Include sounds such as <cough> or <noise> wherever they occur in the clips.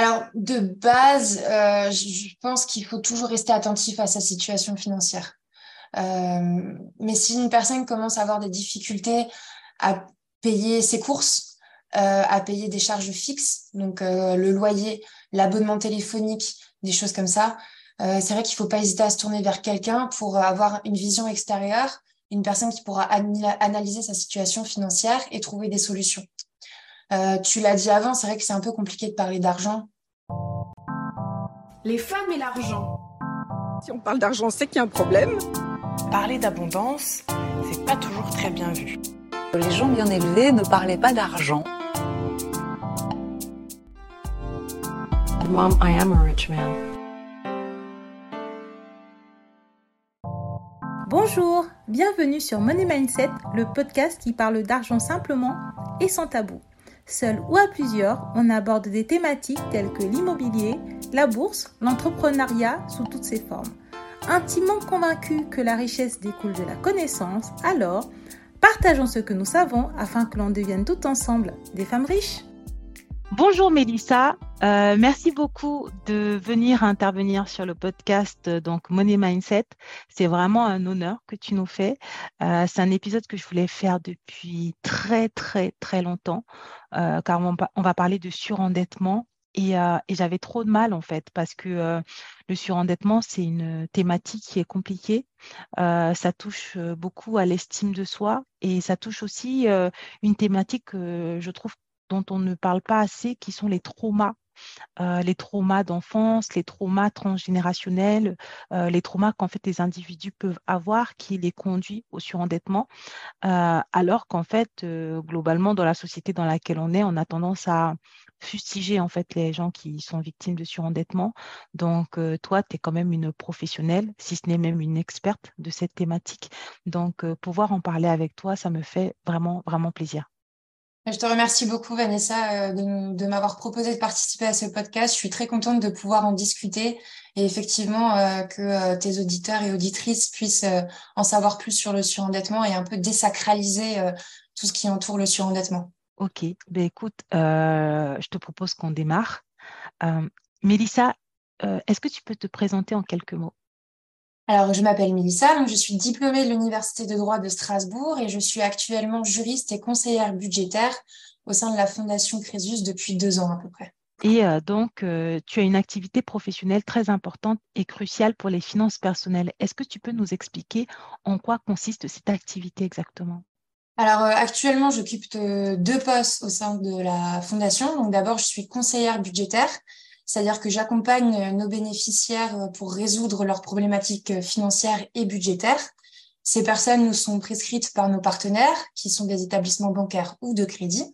Alors, de base, euh, je pense qu'il faut toujours rester attentif à sa situation financière. Euh, mais si une personne commence à avoir des difficultés à payer ses courses, euh, à payer des charges fixes, donc le loyer, l'abonnement téléphonique, des choses comme ça, c'est vrai qu'il ne faut pas hésiter à se tourner vers quelqu'un pour avoir une vision extérieure, une personne qui pourra analyser sa situation financière et trouver des solutions. Euh, tu l'as dit avant, c'est vrai que c'est un peu compliqué de parler d'argent. Les femmes et l'argent. Si on parle d'argent, c'est qu'il y a un problème. Parler d'abondance, c'est pas toujours très bien vu. Les gens bien élevés ne parlaient pas d'argent. Mom, I am a rich man. Bonjour, bienvenue sur Money Mindset, le podcast qui parle d'argent simplement et sans tabou. Seul ou à plusieurs, on aborde des thématiques telles que l'immobilier, la bourse, l'entrepreneuriat sous toutes ses formes. Intimement convaincus que la richesse découle de la connaissance, alors partageons ce que nous savons afin que l'on devienne tout ensemble des femmes riches. Bonjour Mélissa, euh, merci beaucoup de venir intervenir sur le podcast euh, donc Money Mindset. C'est vraiment un honneur que tu nous fais. Euh, c'est un épisode que je voulais faire depuis très très très longtemps car on, va parler de surendettement et, et j'avais trop de mal en fait parce que le surendettement c'est une thématique qui est compliquée. ça touche beaucoup à l'estime de soi et ça touche aussi une thématique que je trouve dont on ne parle pas assez, qui sont les traumas. Euh, les traumas d'enfance, les traumas transgénérationnels, euh, les traumas qu'en fait les individus peuvent avoir qui les conduit au surendettement, euh, alors qu'en fait globalement dans la société dans laquelle on est, on a tendance à fustiger en fait les gens qui sont victimes de surendettement. Donc toi, tu es quand même une professionnelle, si ce n'est même une experte de cette thématique. Donc pouvoir en parler avec toi, ça me fait vraiment vraiment plaisir. Je te remercie beaucoup, Vanessa, euh, de, m'avoir proposé de participer à ce podcast. Je suis très contente de pouvoir en discuter et effectivement euh, que euh, tes auditeurs et auditrices puissent en savoir plus sur le surendettement et un peu désacraliser tout ce qui entoure le surendettement. Ok, ben écoute, je te propose qu'on démarre. Mélissa, est-ce que tu peux te présenter en quelques mots? Alors, je m'appelle Mélissa, je suis diplômée de l'Université de droit de Strasbourg et je suis actuellement juriste et conseillère budgétaire au sein de la Fondation Crésus depuis deux ans à peu près. Et euh, donc, euh, tu as une activité professionnelle très importante et cruciale pour les finances personnelles. Est-ce que tu peux nous expliquer en quoi consiste cette activité exactement? Alors euh, actuellement, j'occupe deux postes au sein de la fondation. Donc d'abord, je suis conseillère budgétaire, c'est-à-dire que j'accompagne euh, nos bénéficiaires euh, pour résoudre leurs problématiques euh, financières et budgétaires. Ces personnes nous sont prescrites par nos partenaires, qui sont des établissements bancaires ou de crédit.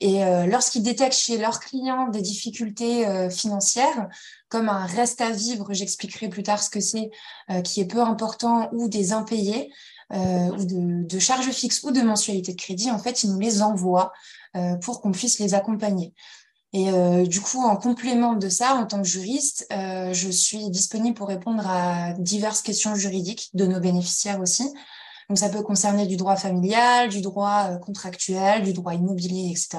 Et lorsqu'ils détectent chez leurs clients des difficultés financières, comme un reste à vivre, j'expliquerai plus tard ce que c'est, qui est peu important, ou des impayés, ou de, de, charges fixes ou de mensualités de crédit, en fait, ils nous les envoient pour qu'on puisse les accompagner. Et euh, du coup, en complément de ça, en tant que juriste, euh, je suis disponible pour répondre à diverses questions juridiques de nos bénéficiaires aussi. Donc, ça peut concerner du droit familial, du droit euh, contractuel, du droit immobilier, etc.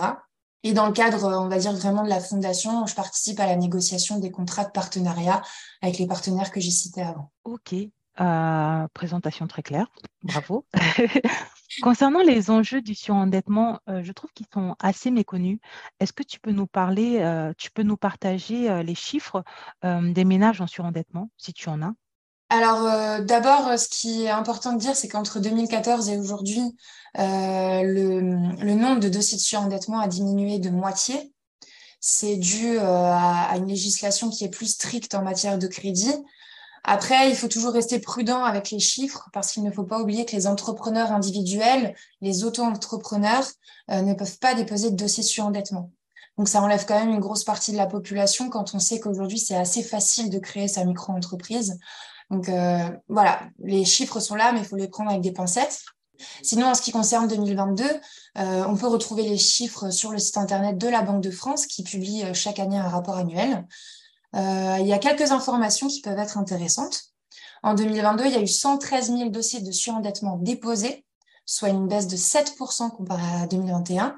Et dans le cadre, on va dire vraiment de la fondation, je participe à la négociation des contrats de partenariat avec les partenaires que j'ai cités avant. Ok, euh, présentation très claire, bravo. <laughs> <laughs> Concernant les enjeux du surendettement, euh, je trouve qu'ils sont assez méconnus. Est-ce que tu peux nous parler, euh, tu peux nous partager les chiffres des ménages en surendettement, si tu en as? Alors d'abord, ce qui est important de dire, c'est qu'entre 2014 et aujourd'hui, le, nombre de dossiers de surendettement a diminué de moitié. C'est dû à, une législation qui est plus stricte en matière de crédit, après, il faut toujours rester prudent avec les chiffres parce qu'il ne faut pas oublier que les entrepreneurs individuels, les auto-entrepreneurs, euh, ne peuvent pas déposer de dossier sur endettement. Donc, ça enlève quand même une grosse partie de la population quand on sait qu'aujourd'hui, c'est assez facile de créer sa micro-entreprise. Donc, euh, voilà, les chiffres sont là, mais il faut les prendre avec des pincettes. Sinon, en ce qui concerne 2022, euh, on peut retrouver les chiffres sur le site internet de la Banque de France qui publie chaque année un rapport annuel. Euh, il y a quelques informations qui peuvent être intéressantes. En 2022, il y a eu 113 000 dossiers de surendettement déposés, soit une baisse de 7% comparé à 2021.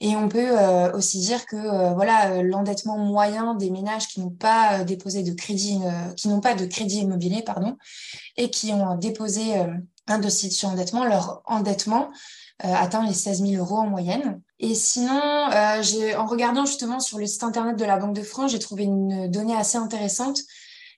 Et on peut aussi dire que voilà l'endettement moyen des ménages qui n'ont pas déposé de crédit, qui n'ont pas de crédit immobilier, pardon, et qui ont déposé un dossier de surendettement, leur endettement atteint les 16 000 euros en moyenne. Et sinon, en regardant justement sur le site internet de la Banque de France, j'ai trouvé une donnée assez intéressante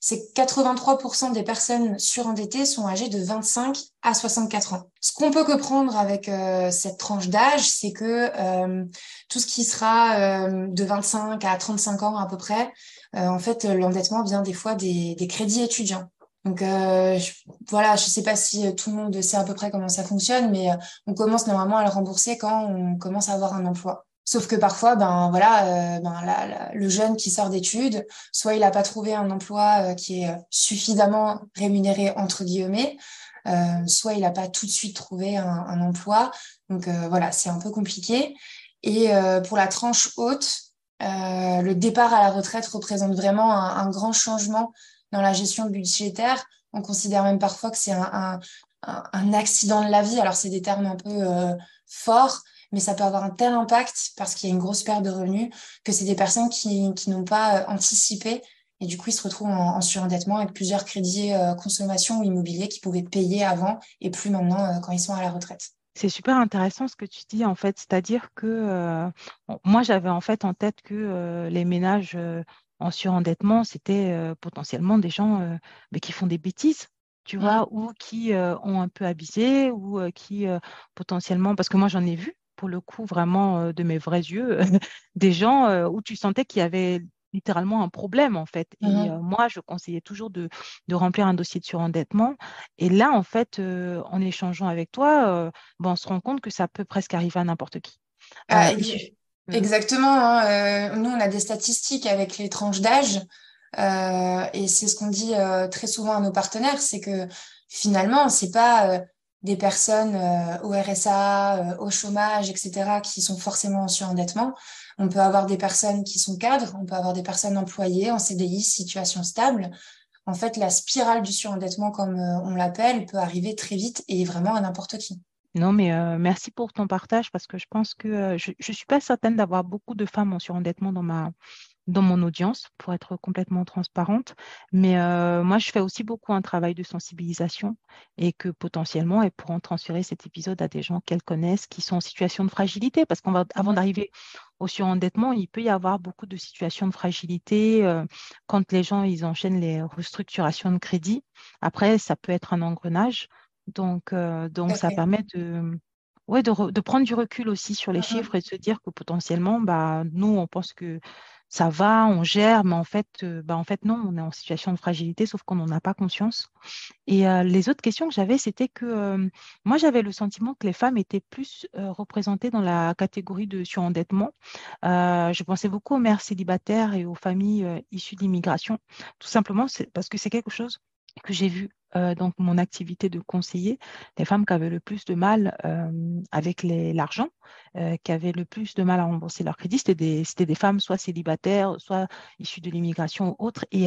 c'est que 83% des personnes surendettées sont âgées de 25 à 64 ans. Ce qu'on peut comprendre avec euh, cette tranche d'âge, c'est que euh, tout ce qui sera euh, de 25 à 35 ans à peu près, en fait, l'endettement vient des fois des crédits étudiants. Donc je, voilà, je ne sais pas si tout le monde sait à peu près comment ça fonctionne, mais on commence normalement à le rembourser quand on commence à avoir un emploi. Sauf que parfois, ben voilà, euh, ben, le jeune qui sort d'études, soit il n'a pas trouvé un emploi euh, qui est euh, suffisamment rémunéré entre guillemets, soit il n'a pas tout de suite trouvé un, emploi. Donc voilà, c'est un peu compliqué. Et pour la tranche haute, le départ à la retraite représente vraiment un, grand changement dans la gestion budgétaire. On considère même parfois que c'est un, accident de la vie. Alors c'est des termes un peu forts mais ça peut avoir un tel impact parce qu'il y a une grosse perte de revenus que c'est des personnes qui, n'ont pas euh, anticipé et du coup ils se retrouvent en, surendettement avec plusieurs crédits euh, consommation ou immobilier qu'ils pouvaient payer avant et plus maintenant euh, quand ils sont à la retraite. C'est super intéressant ce que tu dis en fait, c'est-à-dire que moi j'avais en fait en tête que les ménages en surendettement c'était potentiellement des gens mais qui font des bêtises tu mmh. vois, ou qui ont un peu abusé, ou qui potentiellement, parce que moi j'en ai vu, pour le coup, vraiment de mes vrais yeux, <laughs> des gens où tu sentais qu'il y avait littéralement un problème en fait. Et mmh moi, je conseillais toujours de, remplir un dossier de surendettement. Et là, en fait, en échangeant avec toi, bon, on se rend compte que ça peut presque arriver à n'importe qui. Ah. Exactement. Hein, nous, on a des statistiques avec les tranches d'âge. et c'est ce qu'on dit très souvent à nos partenaires, c'est que finalement, c'est pas des personnes euh, au RSA, euh, au chômage, etc., qui sont forcément en surendettement. On peut avoir des personnes qui sont cadres, on peut avoir des personnes employées en CDI, situation stable. En fait, la spirale du surendettement, comme euh, on l'appelle, peut arriver très vite et vraiment à n'importe qui. Non, mais merci pour ton partage parce que je pense que je ne suis pas certaine d'avoir beaucoup de femmes en surendettement dans ma, dans mon audience pour être complètement transparente. Mais euh, moi, je fais aussi beaucoup un travail de sensibilisation et que potentiellement, elles pourront transférer cet épisode à des gens qu'elles connaissent qui sont en situation de fragilité. Parce qu'avant d'arriver au surendettement, il peut y avoir beaucoup de situations de fragilité euh, quand les gens ils enchaînent les restructurations de crédit. Après, ça peut être un engrenage. Donc, euh, donc ça permet de, ouais, de, de, prendre du recul aussi sur les mmh chiffres et de se dire que potentiellement, bah, nous, on pense que ça va, on gère, mais en fait, euh, bah, en fait non, on est en situation de fragilité, sauf qu'on n'en a pas conscience. Et euh, les autres questions que j'avais, c'était que euh, moi, j'avais le sentiment que les femmes étaient plus représentées dans la catégorie de surendettement. je pensais beaucoup aux mères célibataires et aux familles issues d'immigration, tout simplement parce que c'est quelque chose que j'ai vu euh, donc mon activité de conseiller, les femmes qui avaient le plus de mal euh, avec l'argent, euh, qui avaient le plus de mal à rembourser leur crédit, c'était des, femmes soit célibataires, soit issues de l'immigration ou autres. Et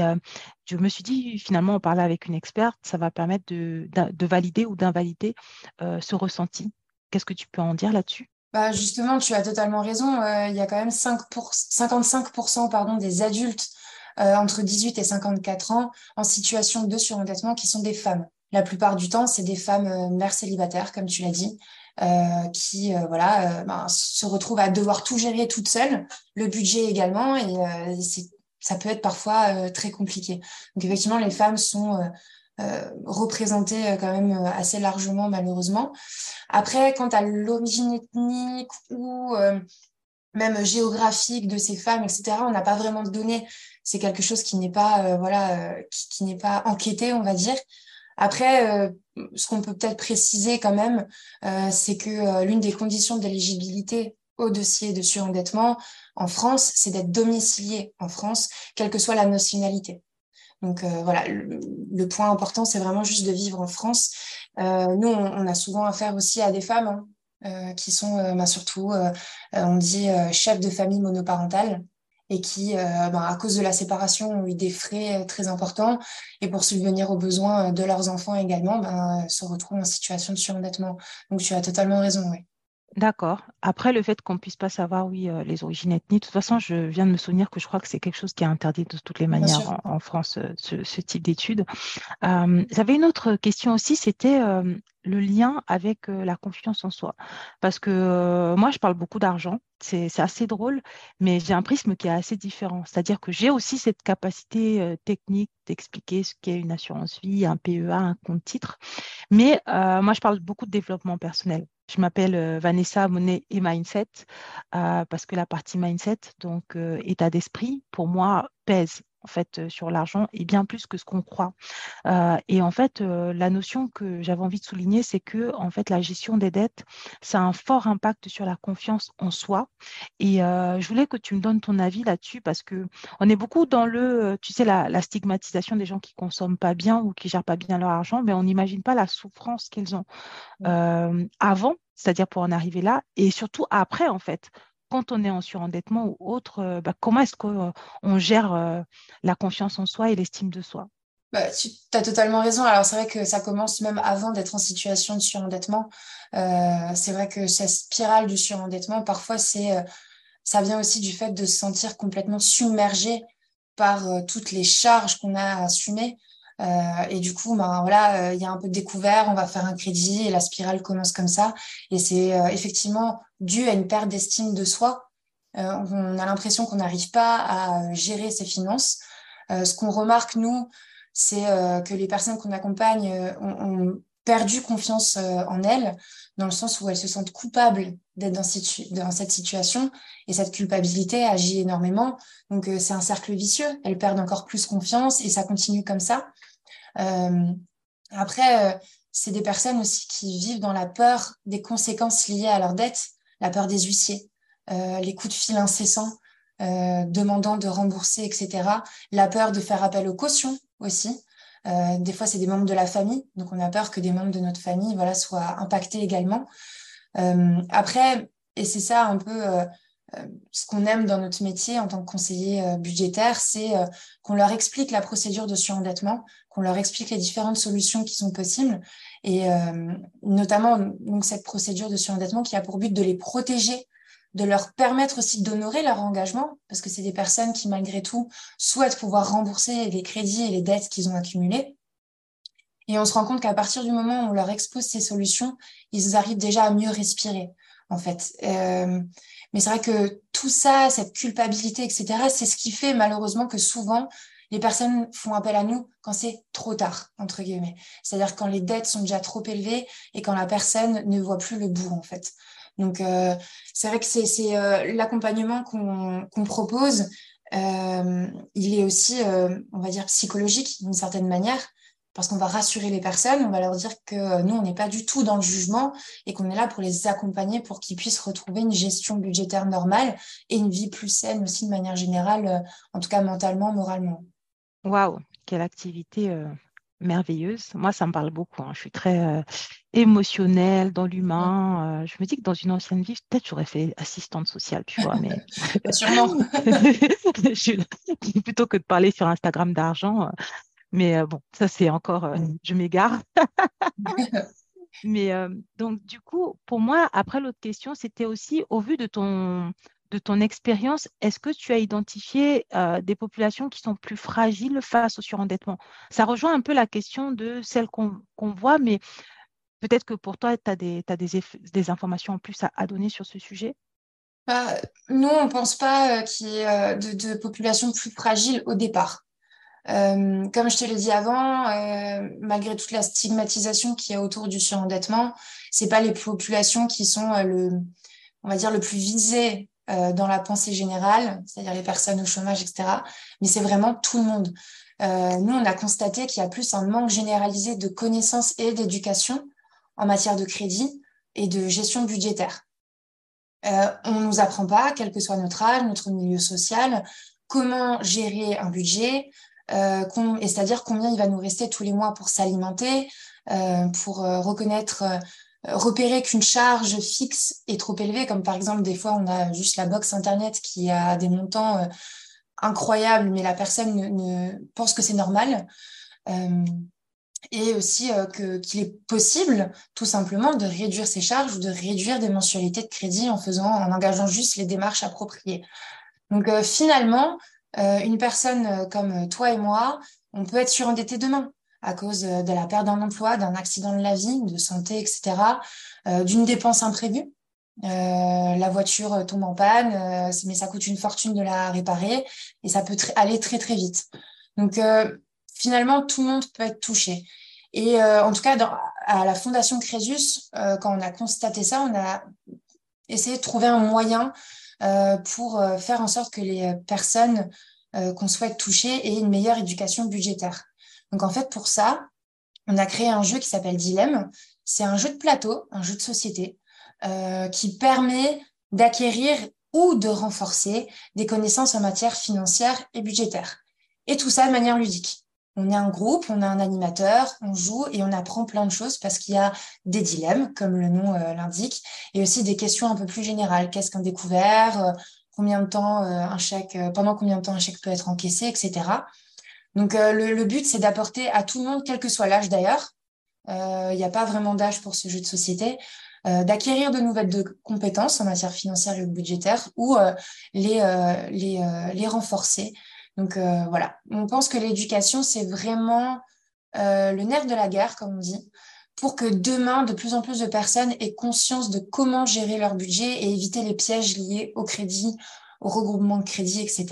je me suis dit, finalement, en parlant avec une experte, ça va permettre de, de valider ou d'invalider ce ressenti. Qu'est-ce que tu peux en dire là-dessus? Bah justement, tu as totalement raison. il y a quand même 5 pour, 55% pardon, des adultes euh, entre 18 et 54 ans en situation de surendettement qui sont des femmes. La plupart du temps, c'est des femmes euh, mères célibataires, comme tu l'as dit, euh, qui voilà, ben, se retrouvent à devoir tout gérer toutes seules, le budget également, et ça peut être parfois très compliqué. Donc effectivement, les femmes sont représentées quand même assez largement, malheureusement. Après, quant à l'origine ethnique ou même géographique de ces femmes, etc., on n'a pas vraiment de données c'est quelque chose qui n'est pas euh, voilà euh, qui, n'est pas enquêté on va dire. Après euh, ce qu'on peut peut-être préciser quand même c'est que l'une des conditions d'éligibilité au dossier de surendettement en France c'est d'être domicilié en France quelle que soit la nationalité. Donc voilà le, point important c'est vraiment juste de vivre en France. Nous on, a souvent affaire aussi à des femmes hein, qui sont bah, surtout on dit chefs de famille monoparentale et qui, euh, ben, à cause de la séparation, ont eu des frais euh, très importants et pour subvenir aux besoins euh, de leurs enfants également, ben, se retrouvent en situation de surendettement. Donc tu as totalement raison, oui. D'accord. Après, le fait qu'on ne puisse pas savoir, oui, euh, les origines ethniques, de toute façon, je viens de me souvenir que je crois que c'est quelque chose qui est interdit de toutes les manières en, France, euh, ce, type d'études. Euh, J'avais une autre question aussi, c'était le lien avec la confiance en soi. Parce que moi, je parle beaucoup d'argent, c'est assez drôle, mais j'ai un prisme qui est assez différent. C'est-à-dire que j'ai aussi cette capacité technique d'expliquer ce qu'est une assurance vie, un PEA, un compte titre. Mais moi, je parle beaucoup de développement personnel. Je m'appelle euh, Vanessa Monet et Mindset euh, parce que la partie mindset, donc euh, état d'esprit, pour moi pèse en fait euh, sur l'argent et bien plus que ce qu'on croit. Euh, et en fait, euh, la notion que j'avais envie de souligner, c'est que en fait la gestion des dettes, ça a un fort impact sur la confiance en soi. Et je voulais que tu me donnes ton avis là-dessus parce que on est beaucoup dans le, tu sais, la, stigmatisation des gens qui consomment pas bien ou qui gèrent pas bien leur argent, mais on n'imagine pas la souffrance qu'ils ont avant c'est-à-dire pour en arriver là, et surtout après, en fait quand on est en surendettement ou autre, euh, bah, comment est-ce qu'on euh, gère euh, la confiance en soi et l'estime de soi? Bah, tu as totalement raison. Alors, c'est vrai que ça commence même avant d'être en situation de surendettement. c'est vrai que cette spirale du surendettement, parfois, c'est, ça vient aussi du fait de se sentir complètement submergé par toutes les charges qu'on a à assumer. Et du coup, ben, voilà, il y a un peu de découvert, on va faire un crédit et la spirale commence comme ça. Et c'est effectivement dû à une perte d'estime de soi. Euh, on a l'impression qu'on n'arrive pas à gérer ses finances. Euh, ce qu'on remarque, nous, c'est euh, que les personnes qu'on accompagne ont, perdu confiance en elles, dans le sens où elles se sentent coupables d'être dans, cette situation, et cette culpabilité agit énormément. Donc c'est un cercle vicieux, elles perdent encore plus confiance, et ça continue comme ça. après, c'est des personnes aussi qui vivent dans la peur des conséquences liées à leur dette la peur des huissiers, euh, les coups de fil incessants euh, demandant de rembourser, etc. La peur de faire appel aux cautions aussi. Euh, des fois, c'est des membres de la famille, donc on a peur que des membres de notre famille voilà, soient impactés également. Après, et c'est ça un peu ce qu'on aime dans notre métier en tant que conseiller budgétaire, c'est qu'on leur explique la procédure de surendettement, qu'on leur explique les différentes solutions qui sont possibles et euh, notamment donc cette procédure de surendettement qui a pour but de les protéger, de leur permettre aussi d'honorer leur engagement, parce que c'est des personnes qui malgré tout souhaitent pouvoir rembourser les crédits et les dettes qu'ils ont accumulées. Et on se rend compte qu'à partir du moment où on leur expose ces solutions, ils arrivent déjà à mieux respirer, en fait. Euh, mais c'est vrai que tout ça, cette culpabilité, etc., c'est ce qui fait malheureusement que souvent, les personnes font appel à nous quand c'est trop tard, entre guillemets. C'est-à-dire quand les dettes sont déjà trop élevées et quand la personne ne voit plus le bout, en fait. Donc, euh, c'est vrai que c'est euh, l'accompagnement qu'on propose. Euh, il est aussi, on va dire, psychologique d'une certaine manière, parce qu'on va rassurer les personnes, on va leur dire que nous, on n'est pas du tout dans le jugement et qu'on est là pour les accompagner pour qu'ils puissent retrouver une gestion budgétaire normale et une vie plus saine aussi de manière générale, en tout cas mentalement, moralement. Waouh, quelle activité euh, merveilleuse. Moi, ça me parle beaucoup. Hein. Je suis très euh, émotionnelle dans l'humain. Euh, je me dis que dans une ancienne vie, peut-être j'aurais fait assistante sociale, tu vois, mais <laughs> sûrement. <laughs> plutôt que de parler sur Instagram d'argent. Mais bon, ça c'est encore, je m'égare. <laughs> <laughs> mais donc du coup, pour moi, après l'autre question, c'était aussi au vu de ton de ton expérience, est-ce que tu as identifié euh, des populations qui sont plus fragiles face au surendettement? Ça rejoint un peu la question de celle qu'on voit, mais peut-être que pour toi, tu as, des, des, informations en plus à, donner sur ce sujet? Bah, Nous, on ne pense pas euh, qu'il y ait euh, de, de, populations plus fragiles au départ. Comme je te l'ai dit avant, malgré toute la stigmatisation qu'il y a autour du surendettement, ce pas les populations qui sont le, on va dire, le plus visées euh, dans la pensée générale, c'est-à-dire les personnes au chômage, etc. Mais c'est vraiment tout le monde. Euh, nous, on a constaté qu'il y a plus un manque généralisé de connaissances et d'éducation en matière de crédit et de gestion budgétaire. Euh, on ne nous apprend pas, quel que soit notre âge, notre milieu social, comment gérer un budget, euh, et c'est-à-dire combien il va nous rester tous les mois pour s'alimenter, euh, pour euh, reconnaître repérer qu'une charge fixe est trop élevée, comme par exemple des fois on a juste la box internet qui a des montants euh, incroyables, mais la personne ne, pense que c'est normal. Euh, et aussi que, qu'il est possible tout simplement de réduire ses charges ou de réduire des mensualités de crédit en faisant, en engageant juste les démarches appropriées. Donc finalement, une personne comme toi et moi, on peut être surendetté demain à cause de la perte d'un emploi, d'un accident de la vie, de santé, etc., d'une dépense imprévue. Euh, la voiture tombe en panne, euh, mais ça coûte une fortune de la réparer et ça peut aller très très vite. Donc euh, finalement, tout le monde peut être touché. Et en tout cas, à la Fondation Crésus, quand on a constaté ça, on a essayé de trouver un moyen pour faire en sorte que les personnes qu'on souhaite toucher aient une meilleure éducation budgétaire. Donc en fait, pour ça, on a créé un jeu qui s'appelle Dilemme. C'est un jeu de plateau, un jeu de société euh, qui permet d'acquérir ou de renforcer des connaissances en matière financière et budgétaire. Et tout ça de manière ludique. On est un groupe, on a un animateur, on joue et on apprend plein de choses parce qu'il y a des dilemmes, comme le nom euh, l'indique, et aussi des questions un peu plus générales. Qu'est-ce qu'un découvert euh, Combien de temps un chèque, pendant combien de temps un chèque peut être encaissé, etc. Donc le, but, c'est d'apporter à tout le monde, quel que soit l'âge d'ailleurs. Il n'y a pas vraiment d'âge pour ce jeu de société. Euh, d'acquérir de nouvelles compétences en matière financière et budgétaire ou euh, euh, les, renforcer. Donc voilà, on pense que l'éducation, c'est vraiment le nerf de la guerre, comme on dit, pour que demain, de plus en plus de personnes aient conscience de comment gérer leur budget et éviter les pièges liés au crédit, au regroupement de crédit, etc.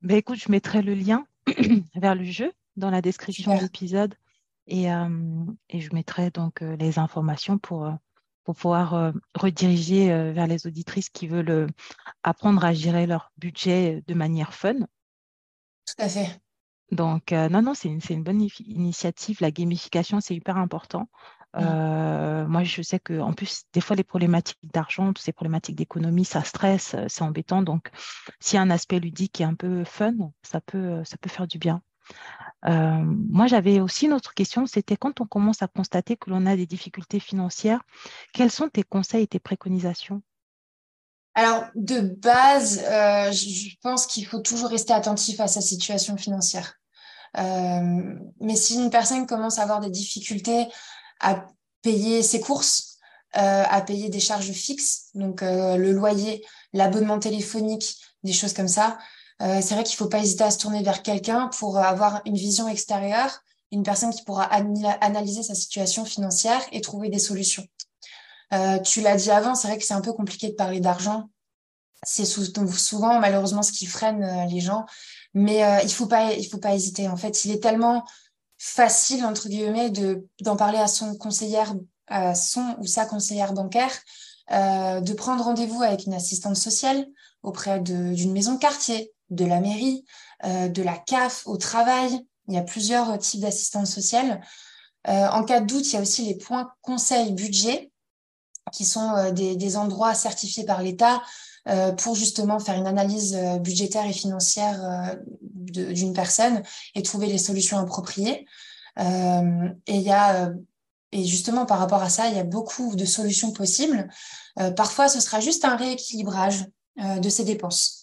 Ben écoute, je mettrai le lien <clears throat> vers le jeu dans la description de l'épisode et, et, je mettrai donc les informations pour pour pouvoir euh, rediriger euh, vers les auditrices qui veulent euh, apprendre à gérer leur budget de manière fun. Tout à fait. Donc, non, non, c'est une, une, bonne initiative. La gamification, c'est hyper important. Mmh. moi, je sais que en plus, des fois, les problématiques d'argent, toutes ces problématiques d'économie, ça stresse, c'est embêtant. Donc, s'il y a un aspect ludique qui est un peu fun, ça peut, ça peut faire du bien. Euh, moi, j'avais aussi une autre question, c'était quand on commence à constater que l'on a des difficultés financières, quels sont tes conseils et tes préconisations? Alors, de base, euh, je pense qu'il faut toujours rester attentif à sa situation financière. Euh, mais si une personne commence à avoir des difficultés à payer ses courses, à payer des charges fixes, donc le loyer, l'abonnement téléphonique, des choses comme ça, euh, c'est vrai qu'il ne faut pas hésiter à se tourner vers quelqu'un pour avoir une vision extérieure, une personne qui pourra analyser sa situation financière et trouver des solutions. Euh, tu l'as dit avant, c'est vrai que c'est un peu compliqué de parler d'argent. C'est souvent malheureusement ce qui freine euh, les gens, mais il faut pas il faut pas hésiter. En fait, il est tellement facile entre guillemets de d'en parler à son conseillère, à son ou sa conseillère bancaire, de prendre rendez-vous avec une assistante sociale auprès d'une maison de quartier, de la mairie, euh, de la CAF au travail. Il y a plusieurs types d'assistance sociale. Euh, en cas de doute, il y a aussi les points conseil budget, qui sont euh, des, endroits certifiés par l'État pour justement faire une analyse budgétaire et financière d'une personne et trouver les solutions appropriées. et il y a et justement, par rapport à ça, il y a beaucoup de solutions possibles. parfois, ce sera juste un rééquilibrage de ces dépenses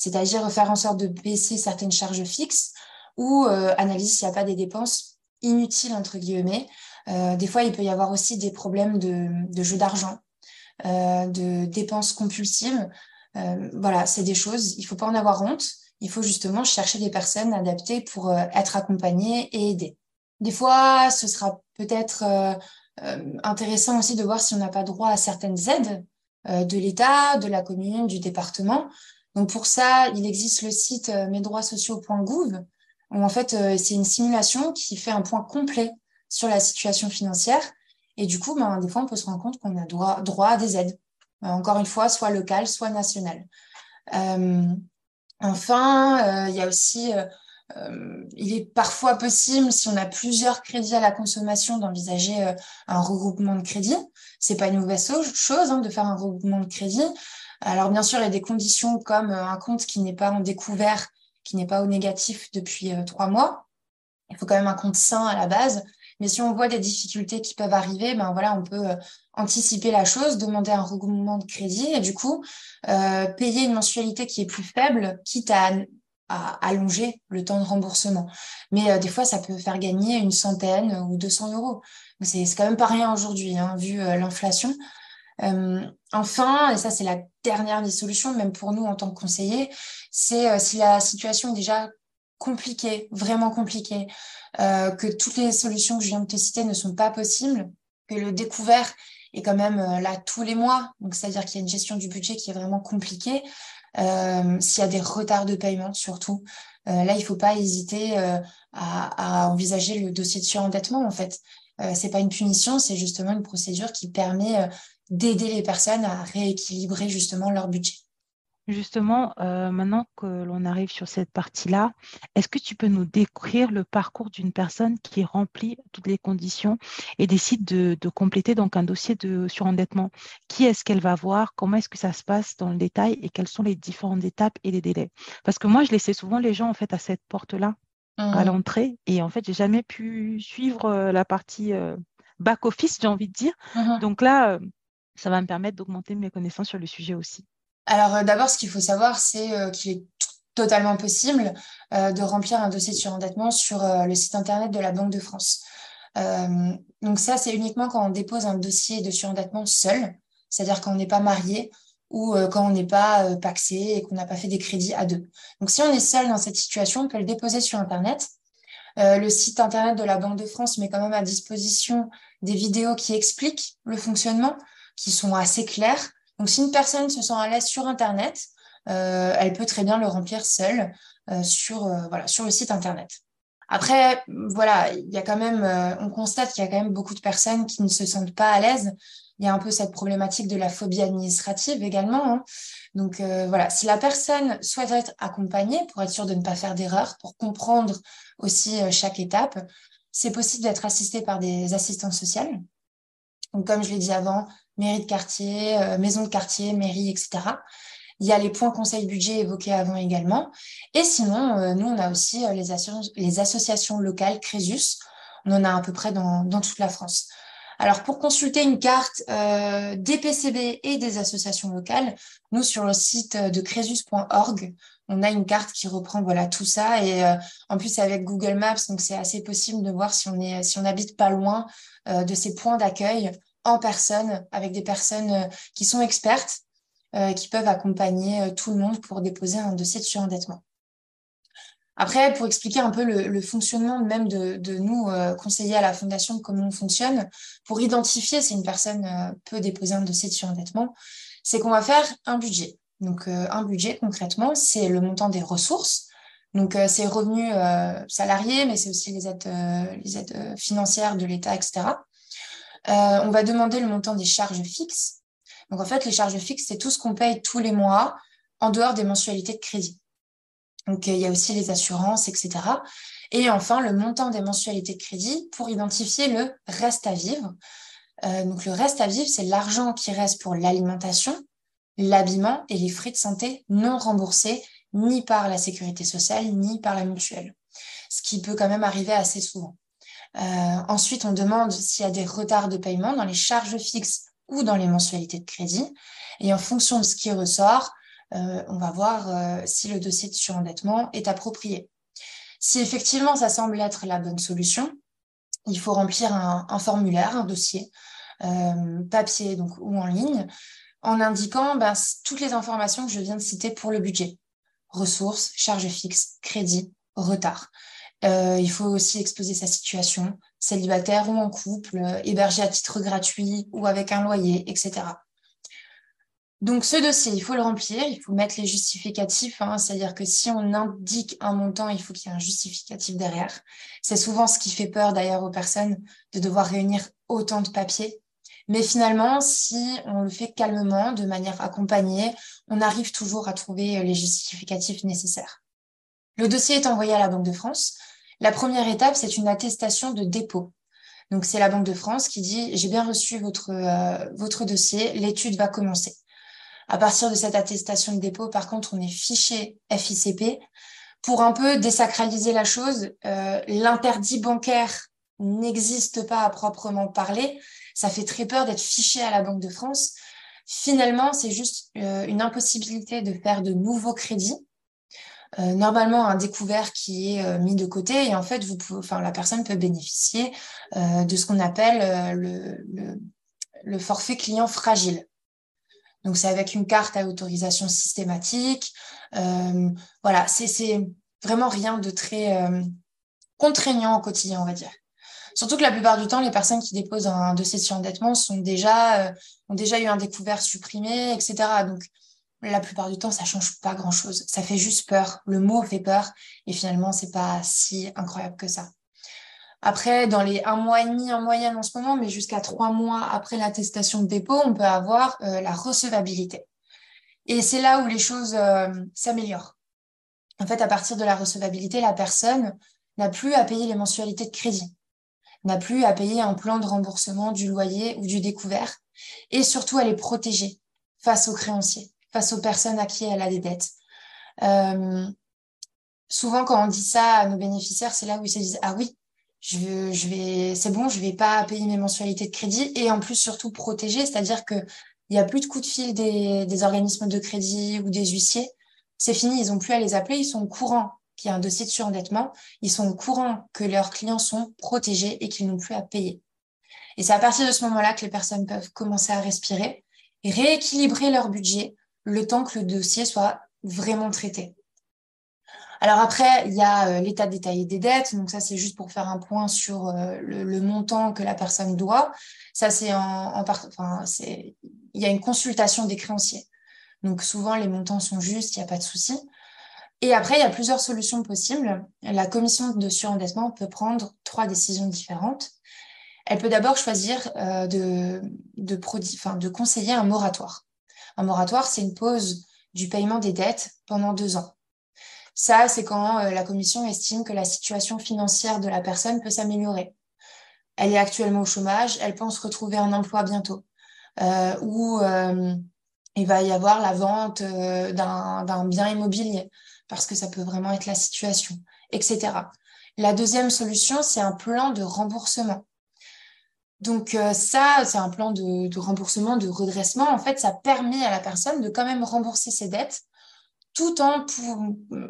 c'est-à-dire faire en sorte de baisser certaines charges fixes ou euh, analyser s'il n'y a pas des dépenses inutiles, entre guillemets. Euh, des fois, il peut y avoir aussi des problèmes de, jeu d'argent, euh, de dépenses compulsives. voilà, c'est des choses, il ne faut pas en avoir honte. Il faut justement chercher des personnes adaptées pour être accompagnées et aider. Des fois, ce sera peut-être intéressant aussi de voir si on n'a pas droit à certaines aides de l'État, de la commune, du département, donc pour ça, il existe le site euh, mesdroitssociaux.gouv où en fait euh, c'est une simulation qui fait un point complet sur la situation financière et du coup, ben, des fois on peut se rendre compte qu'on a droit, droit à des aides. Euh, encore une fois, soit locales, soit nationales. enfin, il y a aussi il est parfois possible, si on a plusieurs crédits à la consommation, d'envisager un regroupement de crédits. C'est pas une mauvaise chose hein, de faire un regroupement de crédits. Alors bien sûr, il y a des conditions comme euh, un compte qui n'est pas en découvert, qui n'est pas au négatif depuis euh, trois mois. Il faut quand même un compte sain à la base. Mais si on voit des difficultés qui peuvent arriver, ben voilà, on peut euh, anticiper la chose, demander un regroupement de crédit et du coup payer une mensualité qui est plus faible, quitte à allonger le temps de remboursement. Mais des fois, ça peut faire gagner une centaine ou 200 euros. C'est quand même pas rien aujourd'hui, hein, vu l'inflation. enfin, et ça c'est la dernière des solutions, même pour nous en tant que conseillers, c'est si la situation est déjà compliquée, vraiment compliquée, que toutes les solutions que je viens de te citer ne sont pas possibles, que le découvert est quand même là tous les mois, donc c'est-à-dire qu'il y a une gestion du budget qui est vraiment compliquée, euh, s'il y a des retards de paiement surtout. Euh, là, il ne faut pas hésiter euh, à, envisager le dossier de surendettement en fait. c'est pas une punition, c'est justement une procédure qui permet d'aider les personnes à rééquilibrer justement leur budget. Justement, euh, maintenant que l'on arrive sur cette partie-là, est-ce que tu peux nous décrire le parcours d'une personne qui remplit toutes les conditions et décide de, compléter donc un dossier de surendettement? Qui est-ce qu'elle va voir? Comment est-ce que ça se passe dans le détail? Et quelles sont les différentes étapes et les délais? Parce que moi, je laissais souvent les gens en fait à cette porte-là, à mmh. l'entrée, et en fait, j'ai jamais pu suivre euh, la partie euh, back office, j'ai envie de dire. Mmh donc là, ça va me permettre d'augmenter mes connaissances sur le sujet aussi. Alors euh, d'abord, ce qu'il faut savoir, c'est euh, qu'il est totalement possible euh, de remplir un dossier de surendettement sur le site internet de la Banque de France. donc ça, c'est uniquement quand on dépose un dossier de surendettement seul, c'est-à-dire quand on n'est pas marié ou quand on n'est pas paxé et qu'on n'a pas fait des crédits à deux. Donc si on est seul dans cette situation, on peut le déposer sur Internet. le site Internet de la Banque de France met quand même à disposition des vidéos qui expliquent le fonctionnement, qui sont assez claires. Donc, si une personne se sent à l'aise sur Internet, euh, elle peut très bien le remplir seule euh, sur, euh, voilà, sur le site Internet. Après, voilà, il y a quand même, on constate qu'il y a quand même beaucoup de personnes qui ne se sentent pas à l'aise. Il y a un peu cette problématique de la phobie administrative également. Hein. Donc voilà, si la personne souhaite être accompagnée pour être sûre de ne pas faire d'erreur, pour comprendre aussi chaque étape, c'est possible d'être assisté par des assistants sociales. Donc comme je l'ai dit avant, mairie de quartier, euh, maison de quartier, mairie, etc. Il y a les points conseil budget évoqués avant également. Et sinon, euh, nous, on a aussi euh, les, associations locales Crésus. On en a à peu près dans, toute la France. Alors, pour consulter une carte des PCB et des associations locales, nous, sur le site de crésus.org, on a une carte qui reprend voilà tout ça. Et en plus, avec Google Maps, donc c'est assez possible de voir si on, est, si on habite pas loin de ces points d'accueil en personne avec des personnes euh, qui sont expertes, euh, qui peuvent accompagner euh, tout le monde pour déposer un dossier de surendettement. Après, pour expliquer un peu le, fonctionnement même de, nous, conseiller à la Fondation, comment on fonctionne, pour identifier si une personne peut déposer un dossier de surendettement, c'est qu'on va faire un budget. Donc, un budget, concrètement, c'est le montant des ressources. Donc, c'est revenus salariés, mais c'est aussi les aides financières de l'État, etc. Euh, on va demander le montant des charges fixes. Donc en fait, les charges fixes, c'est tout ce qu'on paye tous les mois en dehors des mensualités de crédit. Donc il y a aussi les assurances, etc. Et enfin, le montant des mensualités de crédit pour identifier le reste à vivre. Euh, donc le reste à vivre, c'est l'argent qui reste pour l'alimentation, l'habillement et les frais de santé non remboursés ni par la sécurité sociale ni par la mutuelle. Ce qui peut quand même arriver assez souvent. Euh, ensuite, on demande s'il y a des retards de paiement dans les charges fixes ou dans les mensualités de crédit. Et en fonction de ce qui ressort, euh, on va voir euh, si le dossier de surendettement est approprié. Si effectivement ça semble être la bonne solution, il faut remplir un, formulaire, un dossier, papier donc, ou en ligne, en indiquant ben, toutes les informations que je viens de citer pour le budget. Ressources, charges fixes, crédit, retard. Euh, il faut aussi exposer sa situation, célibataire ou en couple, euh, hébergé à titre gratuit ou avec un loyer, etc. Donc ce dossier, il faut le remplir, il faut mettre les justificatifs, hein, c'est-à-dire que si on indique un montant, il faut qu'il y ait un justificatif derrière. C'est souvent ce qui fait peur d'ailleurs aux personnes de devoir réunir autant de papiers. Mais finalement, si on le fait calmement, de manière accompagnée, on arrive toujours à trouver les justificatifs nécessaires. Le dossier est envoyé à la Banque de France. La première étape, c'est une attestation de dépôt. Donc, c'est la Banque de France qui dit j'ai bien reçu votre, euh, dossier, l'étude va commencer. À partir de cette attestation de dépôt, par contre, on est fiché FICP. Pour un peu désacraliser la chose, euh, l'interdit bancaire n'existe pas à proprement parler. Ça fait très peur d'être fiché à la Banque de France. Finalement, c'est juste euh, une impossibilité de faire de nouveaux crédits normalement un découvert qui est mis de côté et en fait vous pouvez, enfin la personne peut bénéficier de ce qu'on appelle le, le, forfait client fragile. Donc c'est avec une carte à autorisation systématique. voilà, c'est vraiment rien de très contraignant au quotidien, on va dire. Surtout que la plupart du temps, les personnes qui déposent un dossier de surendettement sont déjà, euh, ont déjà eu un découvert supprimé, etc. Donc, la plupart du temps, ça change pas grand chose. Ça fait juste peur. Le mot fait peur. Et finalement, c'est pas si incroyable que ça. Après, dans les un mois et demi en moyenne en ce moment, mais jusqu'à trois mois après l'attestation de dépôt, on peut avoir euh, la recevabilité. Et c'est là où les choses euh, s'améliorent. En fait, à partir de la recevabilité, la personne n'a plus à payer les mensualités de crédit n'a plus à payer un plan de remboursement du loyer ou du découvert. Et surtout, elle est protégée face aux créanciers, face aux personnes à qui elle a des dettes. Euh, souvent, quand on dit ça à nos bénéficiaires, c'est là où ils se disent Ah oui, je, vais, c'est bon, je vais pas payer mes mensualités de crédit et en plus, surtout protégée, c'est-à-dire que il n'y a plus de coup de fil des, organismes de crédit ou des huissiers. C'est fini, ils n'ont plus à les appeler, ils sont au courant qui a un dossier de surendettement, ils sont au courant que leurs clients sont protégés et qu'ils n'ont plus à payer. Et c'est à partir de ce moment-là que les personnes peuvent commencer à respirer rééquilibrer leur budget le temps que le dossier soit vraiment traité. Alors après, il y a euh, l'état détaillé des dettes. Donc ça, c'est juste pour faire un point sur euh, le, montant que la personne doit. Ça, c'est en, en enfin, c'est, il y a une consultation des créanciers. Donc souvent, les montants sont justes, il n'y a pas de souci. Et après, il y a plusieurs solutions possibles. La commission de surendettement peut prendre trois décisions différentes. Elle peut d'abord choisir euh, de, de, de conseiller un moratoire. Un moratoire, c'est une pause du paiement des dettes pendant deux ans. Ça, c'est quand euh, la commission estime que la situation financière de la personne peut s'améliorer. Elle est actuellement au chômage, elle pense retrouver un emploi bientôt. Euh, ou euh, il va y avoir la vente d'un bien immobilier parce que ça peut vraiment être la situation, etc. La deuxième solution, c'est un plan de remboursement. Donc euh, ça, c'est un plan de, remboursement, de redressement. En fait, ça permet à la personne de quand même rembourser ses dettes tout en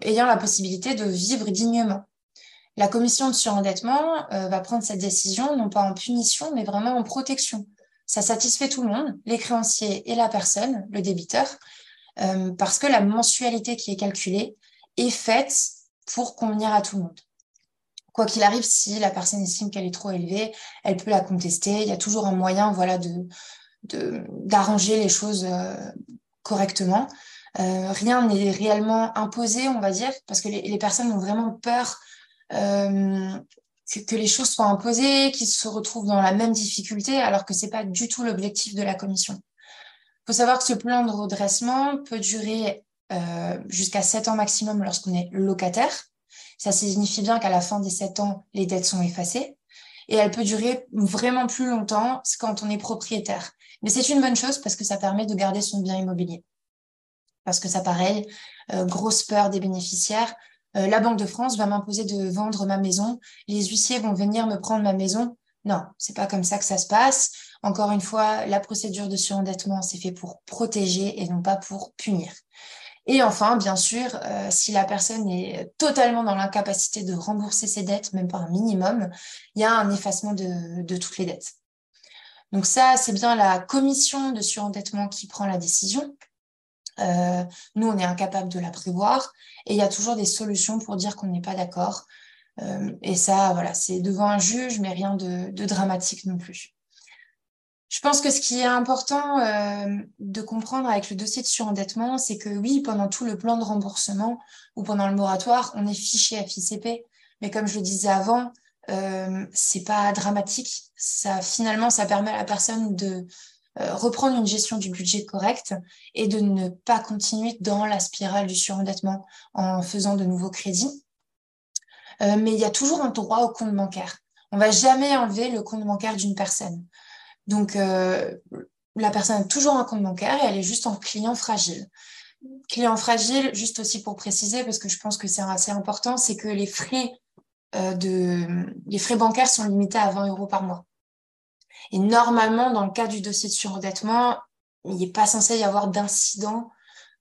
ayant la possibilité de vivre dignement. La commission de surendettement euh, va prendre cette décision non pas en punition, mais vraiment en protection. Ça satisfait tout le monde, les créanciers et la personne, le débiteur, euh, parce que la mensualité qui est calculée, est faite pour convenir à tout le monde. Quoi qu'il arrive, si la personne estime qu'elle est trop élevée, elle peut la contester. Il y a toujours un moyen voilà, de, d'arranger les choses euh, correctement. Euh, rien n'est réellement imposé, on va dire, parce que les, personnes ont vraiment peur euh, que, les choses soient imposées, qu'ils se retrouvent dans la même difficulté, alors que c'est pas du tout l'objectif de la commission. Il faut savoir que ce plan de redressement peut durer jusqu'à 7 ans maximum lorsqu'on est locataire. Ça signifie bien qu'à la fin des 7 ans, les dettes sont effacées. Et elle peut durer vraiment plus longtemps quand on est propriétaire. Mais c'est une bonne chose parce que ça permet de garder son bien immobilier. Parce que ça, pareil, euh, grosse peur des bénéficiaires. Euh, la Banque de France va m'imposer de vendre ma maison. Les huissiers vont venir me prendre ma maison. Non, c'est pas comme ça que ça se passe. Encore une fois, la procédure de surendettement, c'est fait pour protéger et non pas pour punir. Et enfin, bien sûr, euh, si la personne est totalement dans l'incapacité de rembourser ses dettes, même pas un minimum, il y a un effacement de, toutes les dettes. Donc ça, c'est bien la commission de surendettement qui prend la décision. Euh, nous, on est incapable de la prévoir et il y a toujours des solutions pour dire qu'on n'est pas d'accord. Euh, et ça, voilà, c'est devant un juge, mais rien de dramatique non plus. Je pense que ce qui est important euh, de comprendre avec le dossier de surendettement, c'est que oui, pendant tout le plan de remboursement ou pendant le moratoire, on est fiché à FICP. Mais comme je le disais avant, euh, c'est pas dramatique. Ça, finalement, ça permet à la personne de euh, reprendre une gestion du budget correcte et de ne pas continuer dans la spirale du surendettement en faisant de nouveaux crédits. Euh, mais il y a toujours un droit au compte bancaire. On va jamais enlever le compte bancaire d'une personne. Donc, euh, la personne a toujours un compte bancaire et elle est juste en client fragile. Client fragile, juste aussi pour préciser, parce que je pense que c'est assez important, c'est que les frais, euh, de, les frais bancaires sont limités à 20 euros par mois. Et normalement, dans le cas du dossier de surendettement, il n'est pas censé y avoir d'incident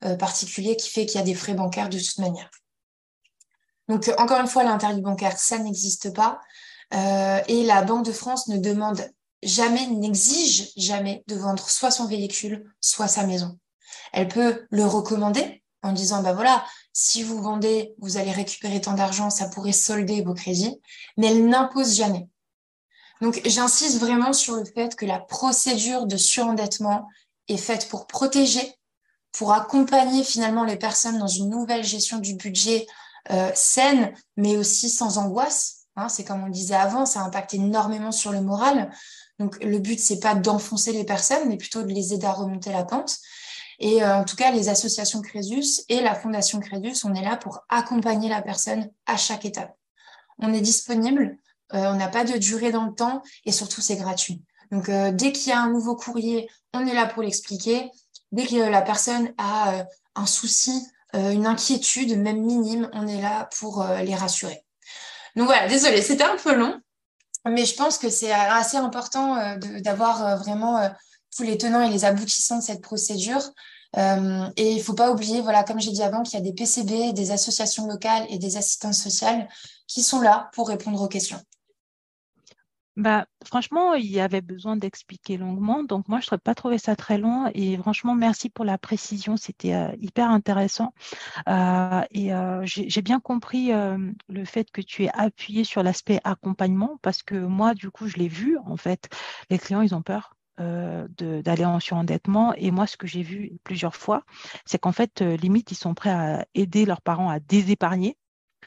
euh, particulier qui fait qu'il y a des frais bancaires de toute manière. Donc, encore une fois, l'interdit bancaire, ça n'existe pas. Et la Banque de France ne demande jamais, n'exige jamais de vendre soit son véhicule, soit sa maison. Elle peut le recommander en disant, bah voilà, si vous vendez, vous allez récupérer tant d'argent, ça pourrait solder vos crédits, mais elle n'impose jamais. Donc, j'insiste vraiment sur le fait que la procédure de surendettement est faite pour protéger, pour accompagner finalement les personnes dans une nouvelle gestion du budget euh, saine, mais aussi sans angoisse. Hein, c'est comme on le disait avant, ça impacte énormément sur le moral. Donc, le but, c'est pas d'enfoncer les personnes, mais plutôt de les aider à remonter la pente. Et euh, en tout cas, les associations Crésus et la Fondation Crésus, on est là pour accompagner la personne à chaque étape. On est disponible euh, on n'a pas de durée dans le temps et surtout c'est gratuit. Donc euh, dès qu'il y a un nouveau courrier, on est là pour l'expliquer. Dès que la personne a un souci, une inquiétude, même minime, on est là pour les rassurer. Donc voilà, désolé, c'était un peu long, mais je pense que c'est assez important d'avoir vraiment tous les tenants et les aboutissants de cette procédure. et il ne faut pas oublier, voilà, comme j'ai dit avant, qu'il y a des PCB, des associations locales et des assistantes sociales qui sont là pour répondre aux questions. Bah, franchement, il y avait besoin d'expliquer longuement. Donc, moi, je ne pas trouvé ça très long. Et franchement, merci pour la précision. C'était euh, hyper intéressant. Euh, et euh, j'ai bien compris le fait que tu es appuyé sur l'aspect accompagnement parce que moi, du coup, je l'ai vu. En fait, les clients, ils ont peur d'aller en surendettement. Et moi, ce que j'ai vu plusieurs fois, c'est qu'en fait, limite, ils sont prêts à aider leurs parents à désépargner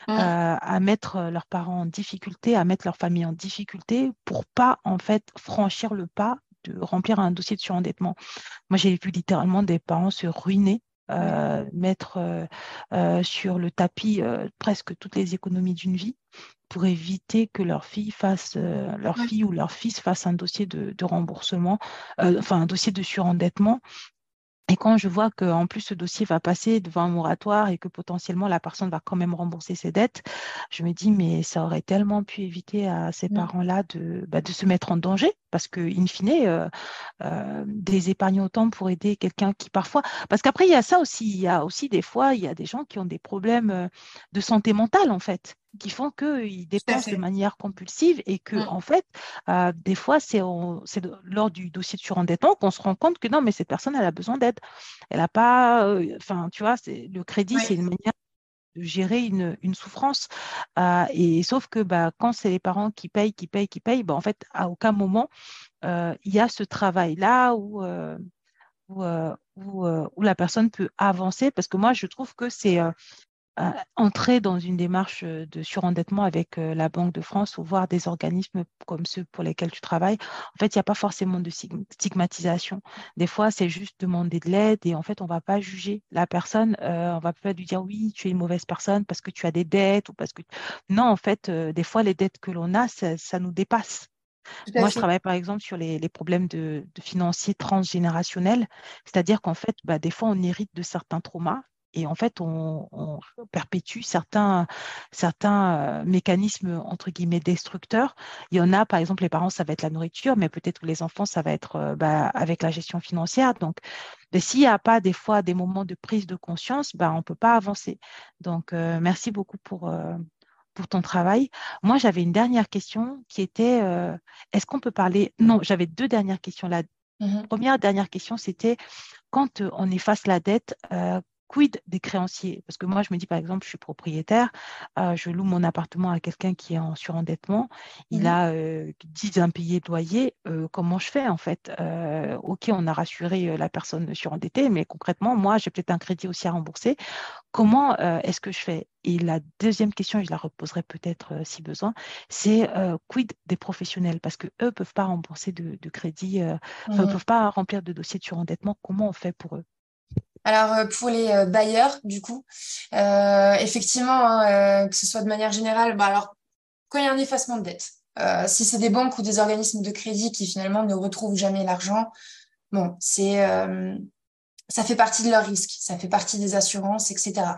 Mmh. Euh, à mettre euh, leurs parents en difficulté, à mettre leur famille en difficulté pour pas en fait franchir le pas de remplir un dossier de surendettement. Moi, j'ai vu littéralement des parents se ruiner euh, mettre sur le tapis presque toutes les économies d'une vie pour éviter que leur fille fasse, leur fille ou leur fils fasse un dossier de, de remboursement, enfin un dossier de surendettement et quand je vois qu'en plus ce dossier va passer devant un moratoire et que potentiellement la personne va quand même rembourser ses dettes, je me dis mais ça aurait tellement pu éviter à ces mmh. parents-là de, bah, de se mettre en danger parce que in fine, euh, euh, des épargnes autant pour aider quelqu'un qui parfois, parce qu'après il y a ça aussi, il y a aussi des fois il y a des gens qui ont des problèmes euh, de santé mentale en fait qui font qu'ils dépensent de manière compulsive et que, mmh. en fait, euh, des fois, c'est lors du dossier de surendettement qu'on se rend compte que non, mais cette personne, elle a besoin d'aide. Elle n'a pas, euh, enfin, tu vois, le crédit, c'est une manière gérer une, souffrance. Euh, et sauf que bah, quand c'est les parents qui payent, qui payent, qui payent, bah, en fait, à aucun moment, il y a ce travail-là où, où, la personne peut avancer. Parce que moi, je trouve que c'est entrer dans une démarche de surendettement avec la Banque de France ou voir des organismes comme ceux pour lesquels tu travailles, en fait, il n'y a pas forcément de stigmatisation. Des fois, c'est juste demander de l'aide et en fait, on ne va pas juger la personne. on ne va pas lui dire oui, tu es une mauvaise personne parce que tu as des dettes ou parce que. Non, en fait, des fois, les dettes que l'on a, ça, nous dépasse. Moi, je travaille par exemple sur les, problèmes de, financiers transgénérationnels, c'est-à-dire qu'en fait, bah, des fois, on hérite de certains traumas et en fait, on, perpétue certains, certains euh, mécanismes, entre guillemets, destructeurs. Il y en a, par exemple, les parents, ça va être la nourriture, mais peut-être les enfants, ça va être euh, bah, avec la gestion financière. Donc, s'il n'y a pas des fois des moments de prise de conscience, bah, on ne peut pas avancer. Donc, euh, merci beaucoup pour, pour ton travail. Moi, j'avais une dernière question qui était, est-ce qu'on peut parler... Non, j'avais deux dernières questions là. Mmh Première, dernière question, c'était quand on efface la dette, quid des créanciers? Parce que moi, je me dis, par exemple, je suis propriétaire, euh, je loue mon appartement à quelqu'un qui est en surendettement, il mmh a euh, 10 impayés de loyer, euh, comment je fais en fait? Euh, Ok, on a rassuré la personne surendettée, mais concrètement, moi, j'ai peut-être un crédit aussi à rembourser. Comment est-ce que je fais? Et la deuxième question, et je la reposerai peut-être si besoin, c'est quid des professionnels? Parce qu'eux ne peuvent pas rembourser de, crédit, ne mmh peuvent pas remplir de dossier de surendettement. Comment on fait pour eux? Alors euh, pour les euh, bailleurs, du coup, euh, effectivement, hein, que ce soit de manière générale, bah alors quand il y a un effacement de dette, si c'est des banques ou des organismes de crédit qui finalement ne retrouvent jamais l'argent, bon, c'est ça fait partie de leur risque, ça fait partie des assurances, etc.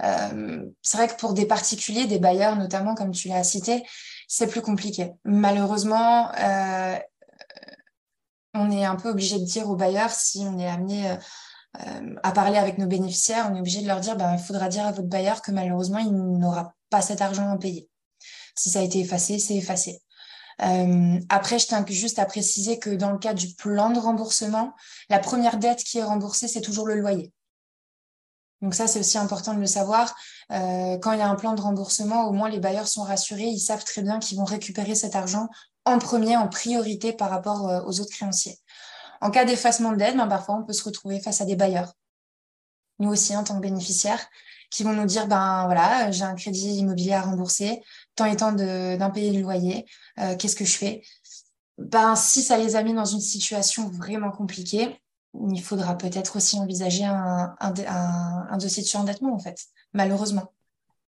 c'est vrai que pour des particuliers, des bailleurs notamment, comme tu l'as cité, c'est plus compliqué. Malheureusement, on est un peu obligé de dire aux bailleurs si on est amené euh, à parler avec nos bénéficiaires, on est obligé de leur dire, ben, il faudra dire à votre bailleur que malheureusement, il n'aura pas cet argent à payer. Si ça a été effacé, c'est effacé. Euh, après, je tiens juste à préciser que dans le cas du plan de remboursement, la première dette qui est remboursée, c'est toujours le loyer. Donc ça, c'est aussi important de le savoir. Euh, quand il y a un plan de remboursement, au moins les bailleurs sont rassurés, ils savent très bien qu'ils vont récupérer cet argent en premier, en priorité par rapport euh, aux autres créanciers. En cas d'effacement de dette, ben, parfois on peut se retrouver face à des bailleurs, nous aussi en tant que bénéficiaires, qui vont nous dire ben voilà, j'ai un crédit immobilier à rembourser, tant et tant d'impayé du loyer, euh, qu'est-ce que je fais? Ben si ça les a mis dans une situation vraiment compliquée, il faudra peut-être aussi envisager un, un, dossier de surendettement en fait, malheureusement.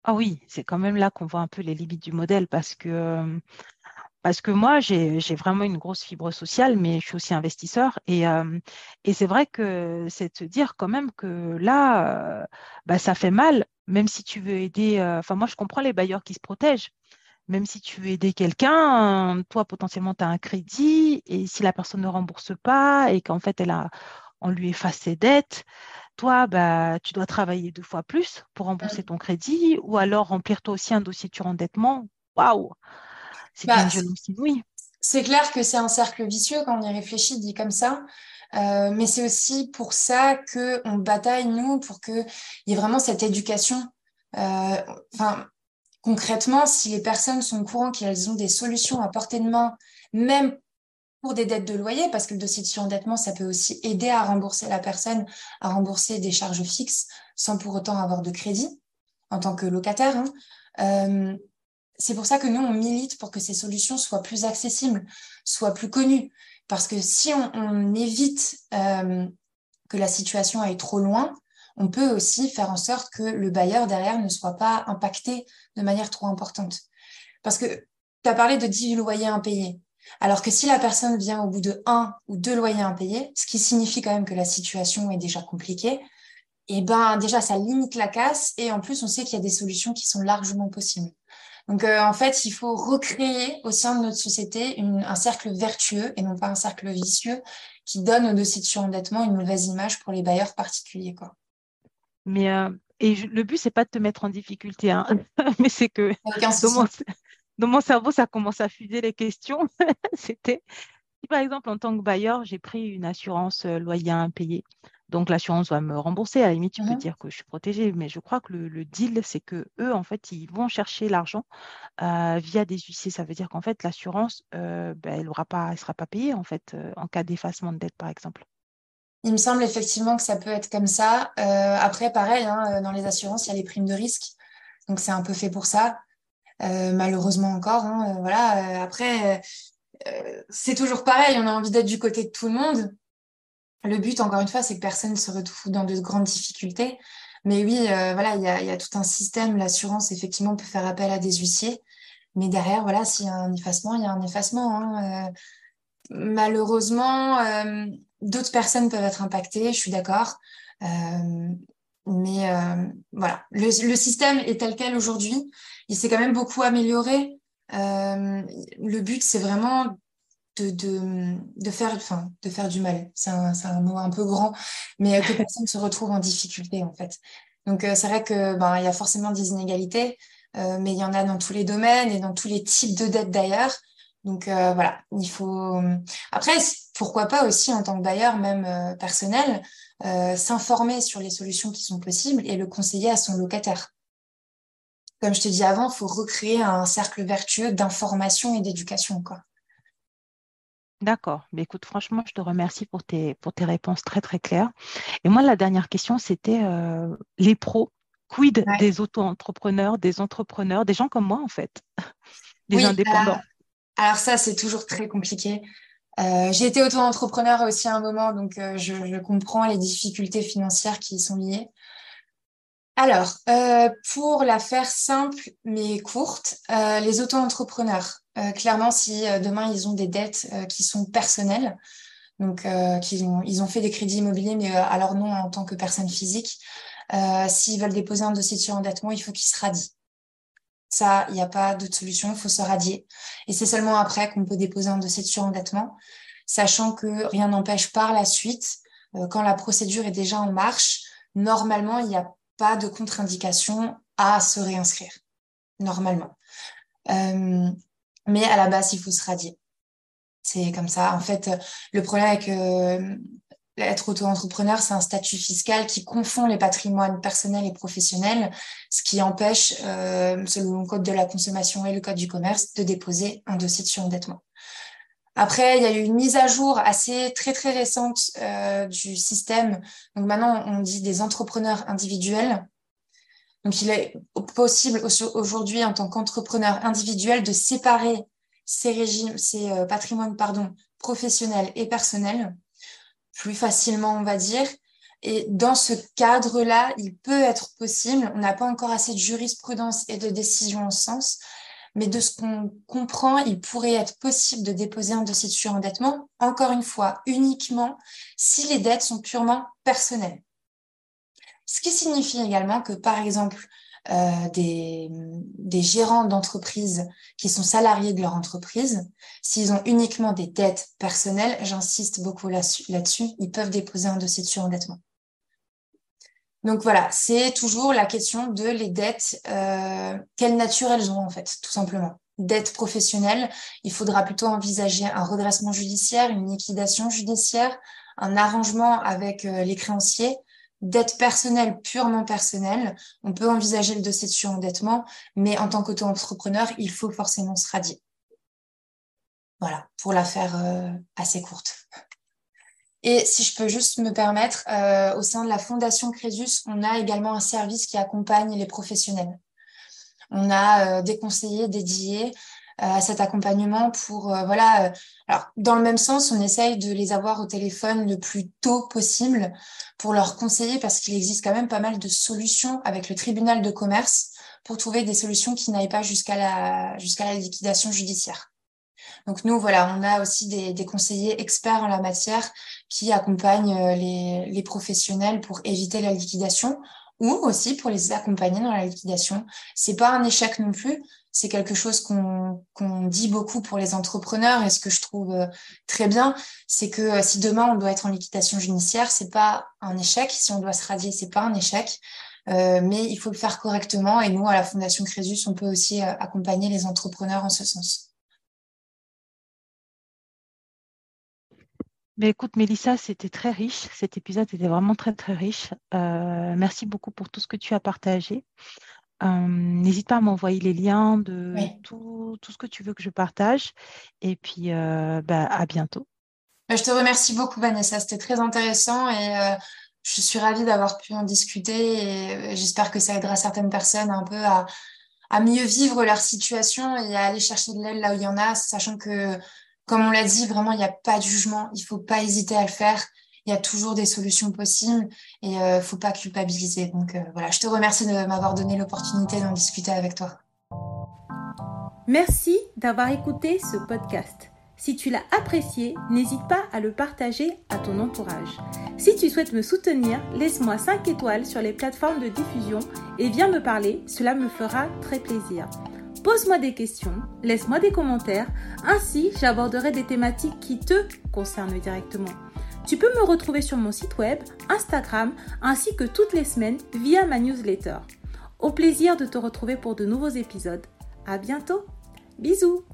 Ah oui, c'est quand même là qu'on voit un peu les limites du modèle parce que euh, parce que moi, j'ai vraiment une grosse fibre sociale, mais je suis aussi investisseur. Et, euh, et c'est vrai que c'est de se dire quand même que là, euh, bah, ça fait mal, même si tu veux aider. Euh, enfin, moi, je comprends les bailleurs qui se protègent. Même si tu veux aider quelqu'un, toi, potentiellement, tu as un crédit. Et si la personne ne rembourse pas et qu'en fait, elle a, on lui efface ses dettes, toi, bah, tu dois travailler deux fois plus pour rembourser mmh. ton crédit ou alors remplir toi aussi un dossier de surendettement. Waouh! C'est bah, C'est clair que c'est un cercle vicieux quand on y réfléchit, dit comme ça. Euh, mais c'est aussi pour ça qu'on bataille, nous, pour qu'il y ait vraiment cette éducation. Euh, enfin, concrètement, si les personnes sont au courant qu'elles ont des solutions à portée de main, même pour des dettes de loyer, parce que le dossier de surendettement, ça peut aussi aider à rembourser la personne, à rembourser des charges fixes sans pour autant avoir de crédit en tant que locataire. Hein. Euh, c'est pour ça que nous, on milite pour que ces solutions soient plus accessibles, soient plus connues. Parce que si on, évite euh, que la situation aille trop loin, on peut aussi faire en sorte que le bailleur derrière ne soit pas impacté de manière trop importante. Parce que tu as parlé de 10 loyers impayés. Alors que si la personne vient au bout de un ou deux loyers impayés, ce qui signifie quand même que la situation est déjà compliquée, et eh ben déjà ça limite la casse et en plus on sait qu'il y a des solutions qui sont largement possibles. Donc, euh, en fait, il faut recréer au sein de notre société un cercle vertueux et non pas un cercle vicieux qui donne au dossier de surendettement une mauvaise image pour les bailleurs particuliers. Quoi. Mais euh, et le but, c'est pas de te mettre en difficulté, hein. <laughs> mais c'est que <laughs> dans mon, cerveau, ça commence à fuser les questions. <laughs> C'était si par exemple, en tant que bailleur, j'ai pris une assurance euh, loyer impayé, donc l'assurance va me rembourser. À la limite, tu peux mmh dire que je suis protégée, mais je crois que le, deal, c'est que eux, en fait, ils vont chercher l'argent euh, via des huissiers. Ça veut dire qu'en fait, l'assurance, euh, ben, elle ne sera pas payée en fait euh, en cas d'effacement de dette, par exemple. Il me semble effectivement que ça peut être comme ça. après, pareil, hein, dans les assurances, il y a les primes de risque, donc c'est un peu fait pour ça. malheureusement encore, hein, voilà. après, c'est toujours pareil. On a envie d'être du côté de tout le monde. Le but, encore une fois, c'est que personne ne se retrouve dans de grandes difficultés. Mais oui, euh, voilà, il y a, tout un système. L'assurance, effectivement, peut faire appel à des huissiers. Mais derrière, voilà, s'il y a un effacement, il y a un effacement. Hein. Euh, malheureusement, euh, d'autres personnes peuvent être impactées, je suis d'accord. mais voilà, le, le, système est tel quel aujourd'hui. Il s'est quand même beaucoup amélioré. le but, c'est vraiment de, de, de, faire, enfin, de faire du mal. C'est un, un, mot un peu grand, mais que <laughs> personne se retrouve en difficulté, en fait. Donc, euh, c'est vrai que ben, il y a forcément des inégalités, euh, mais il y en a dans tous les domaines et dans tous les types de dettes d'ailleurs. Donc, euh, voilà, il faut. Après, pourquoi pas aussi, en tant que bailleur, même personnel, s'informer sur les solutions qui sont possibles et le conseiller à son locataire. Comme je te dis avant, il faut recréer un cercle vertueux d'information et d'éducation, quoi. D'accord. Mais écoute, franchement, je te remercie pour tes, pour tes réponses très, très claires. Et moi, la dernière question, c'était euh, les pros. Quid des auto-entrepreneurs, des entrepreneurs, des gens comme moi, en fait, <laughs> des indépendants Alors ça, c'est toujours très compliqué. Euh, j'ai été auto-entrepreneur aussi à un moment, donc euh, je, comprends les difficultés financières qui y sont liées. Alors, pour la faire simple mais courte, les auto-entrepreneurs, euh, clairement, si euh, demain ils ont des dettes euh, qui sont personnelles, donc qu'ils ont, ils ont fait des crédits immobiliers, mais à leur nom en tant que personne physique, s'ils veulent déposer un dossier de surendettement, il faut qu'ils se radient. Ça, il n'y a pas d'autre solution, il faut se radier. Et c'est seulement après qu'on peut déposer un dossier de surendettement, sachant que rien n'empêche par la suite, quand la procédure est déjà en marche, normalement, il n'y a pas de contre-indication à se réinscrire. normalement. mais à la base, il faut se radier. C'est comme ça. En fait, le problème avec être auto-entrepreneur, c'est un statut fiscal qui confond les patrimoines personnels et professionnels, ce qui empêche, euh, selon le code de la consommation et le code du commerce, de déposer un dossier de surendettement. Après, il y a eu une mise à jour assez très très récente euh, du système. Donc maintenant, on dit des entrepreneurs individuels. Donc il est possible aujourd'hui en tant qu'entrepreneur individuel de séparer ces régimes, ces euh, patrimoines pardon professionnels et personnels plus facilement, on va dire. Et dans ce cadre-là, il peut être possible, on n'a pas encore assez de jurisprudence et de décision en ce sens, mais de ce qu'on comprend, il pourrait être possible de déposer un dossier de surendettement, encore une fois, uniquement si les dettes sont purement personnelles. Ce qui signifie également que, par exemple, euh, des, gérants d'entreprise qui sont salariés de leur entreprise, s'ils ont uniquement des dettes personnelles, j'insiste beaucoup là-dessus, ils peuvent déposer un dossier de surendettement. Donc voilà, c'est toujours la question de les dettes, euh, quelle nature elles ont en fait, tout simplement. Dettes professionnelles, il faudra plutôt envisager un redressement judiciaire, une liquidation judiciaire, un arrangement avec euh, les créanciers dette personnelle, purement personnelle, on peut envisager le dossier de surendettement, mais en tant qu'auto-entrepreneur, il faut forcément se radier. Voilà, pour la faire euh, assez courte. Et si je peux juste me permettre, euh, au sein de la Fondation Crésus, on a également un service qui accompagne les professionnels. On a euh, des conseillers dédiés à cet accompagnement pour euh, voilà euh, alors dans le même sens on essaye de les avoir au téléphone le plus tôt possible pour leur conseiller parce qu'il existe quand même pas mal de solutions avec le tribunal de commerce pour trouver des solutions qui n'aillent pas jusqu'à la jusqu'à la liquidation judiciaire donc nous voilà on a aussi des, conseillers experts en la matière qui accompagnent euh, les, professionnels pour éviter la liquidation ou aussi pour les accompagner dans la liquidation. C'est pas un échec non plus, c'est quelque chose qu'on dit beaucoup pour les entrepreneurs et ce que je trouve euh, très bien, c'est que euh, si demain on doit être en liquidation judiciaire, c'est pas un échec. Si on doit se radier, c'est pas un échec. Mais il faut le faire correctement et nous, à la Fondation Crésus, on peut aussi accompagner les entrepreneurs en ce sens. Mais écoute, Mélissa, c'était très riche. Cet épisode était vraiment très, très riche. merci beaucoup pour tout ce que tu as partagé. N'hésite pas à m'envoyer les liens de tout, ce que tu veux que je partage. Et puis, bah, à bientôt. Bah, je te remercie beaucoup, Vanessa. C'était très intéressant et je suis ravie d'avoir pu en discuter. Et j'espère que ça aidera certaines personnes un peu à, à mieux vivre leur situation et à aller chercher de l'aide là où il y en a, sachant que, comme on l'a dit, vraiment, il n'y a pas de jugement. Il ne faut pas hésiter à le faire il y a toujours des solutions possibles et il euh, ne faut pas culpabiliser. Donc euh, voilà, je te remercie de m'avoir donné l'opportunité d'en discuter avec toi. Merci d'avoir écouté ce podcast. Si tu l'as apprécié, n'hésite pas à le partager à ton entourage. Si tu souhaites me soutenir, laisse-moi 5 étoiles sur les plateformes de diffusion et viens me parler, cela me fera très plaisir. Pose-moi des questions, laisse-moi des commentaires, ainsi j'aborderai des thématiques qui te concernent directement. Tu peux me retrouver sur mon site web, Instagram, ainsi que toutes les semaines via ma newsletter. Au plaisir de te retrouver pour de nouveaux épisodes. À bientôt. Bisous.